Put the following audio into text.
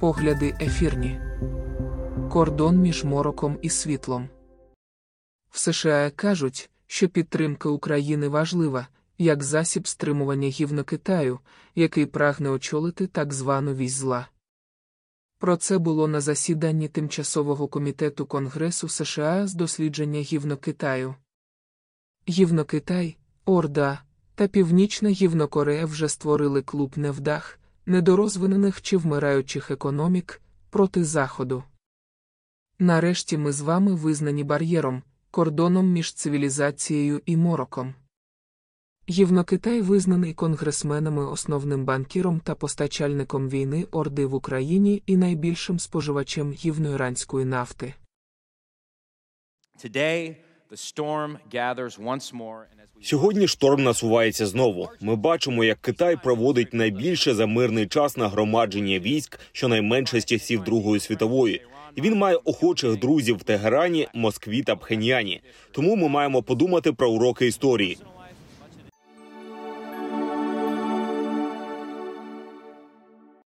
Погляди ефірні. Кордон між мороком і світлом. В США кажуть, що підтримка України важлива, як засіб стримування гівно Китаю, який прагне очолити так звану вісь зла. Про це було на засіданні Тимчасового комітету Конгресу США з дослідження гівно Китаю. Гівно Китай, Орда та Північна Гівно Корея вже створили клуб невдах, недорозвинених чи вмираючих економік проти Заходу. Нарешті ми з вами визнані бар'єром, кордоном між цивілізацією і мороком. Євнокитай визнаний конгресменами основним банкіром та постачальником війни Орди в Україні і найбільшим споживачем гівноіранської нафти. Today, Сьогодні шторм насувається знову. Ми бачимо, як Китай проводить найбільше за мирний час нагромадження військ, щонайменше з часів Другої світової. І він має охочих друзів в Тегерані, Москві та Пхеньяні. Тому ми маємо подумати про уроки історії.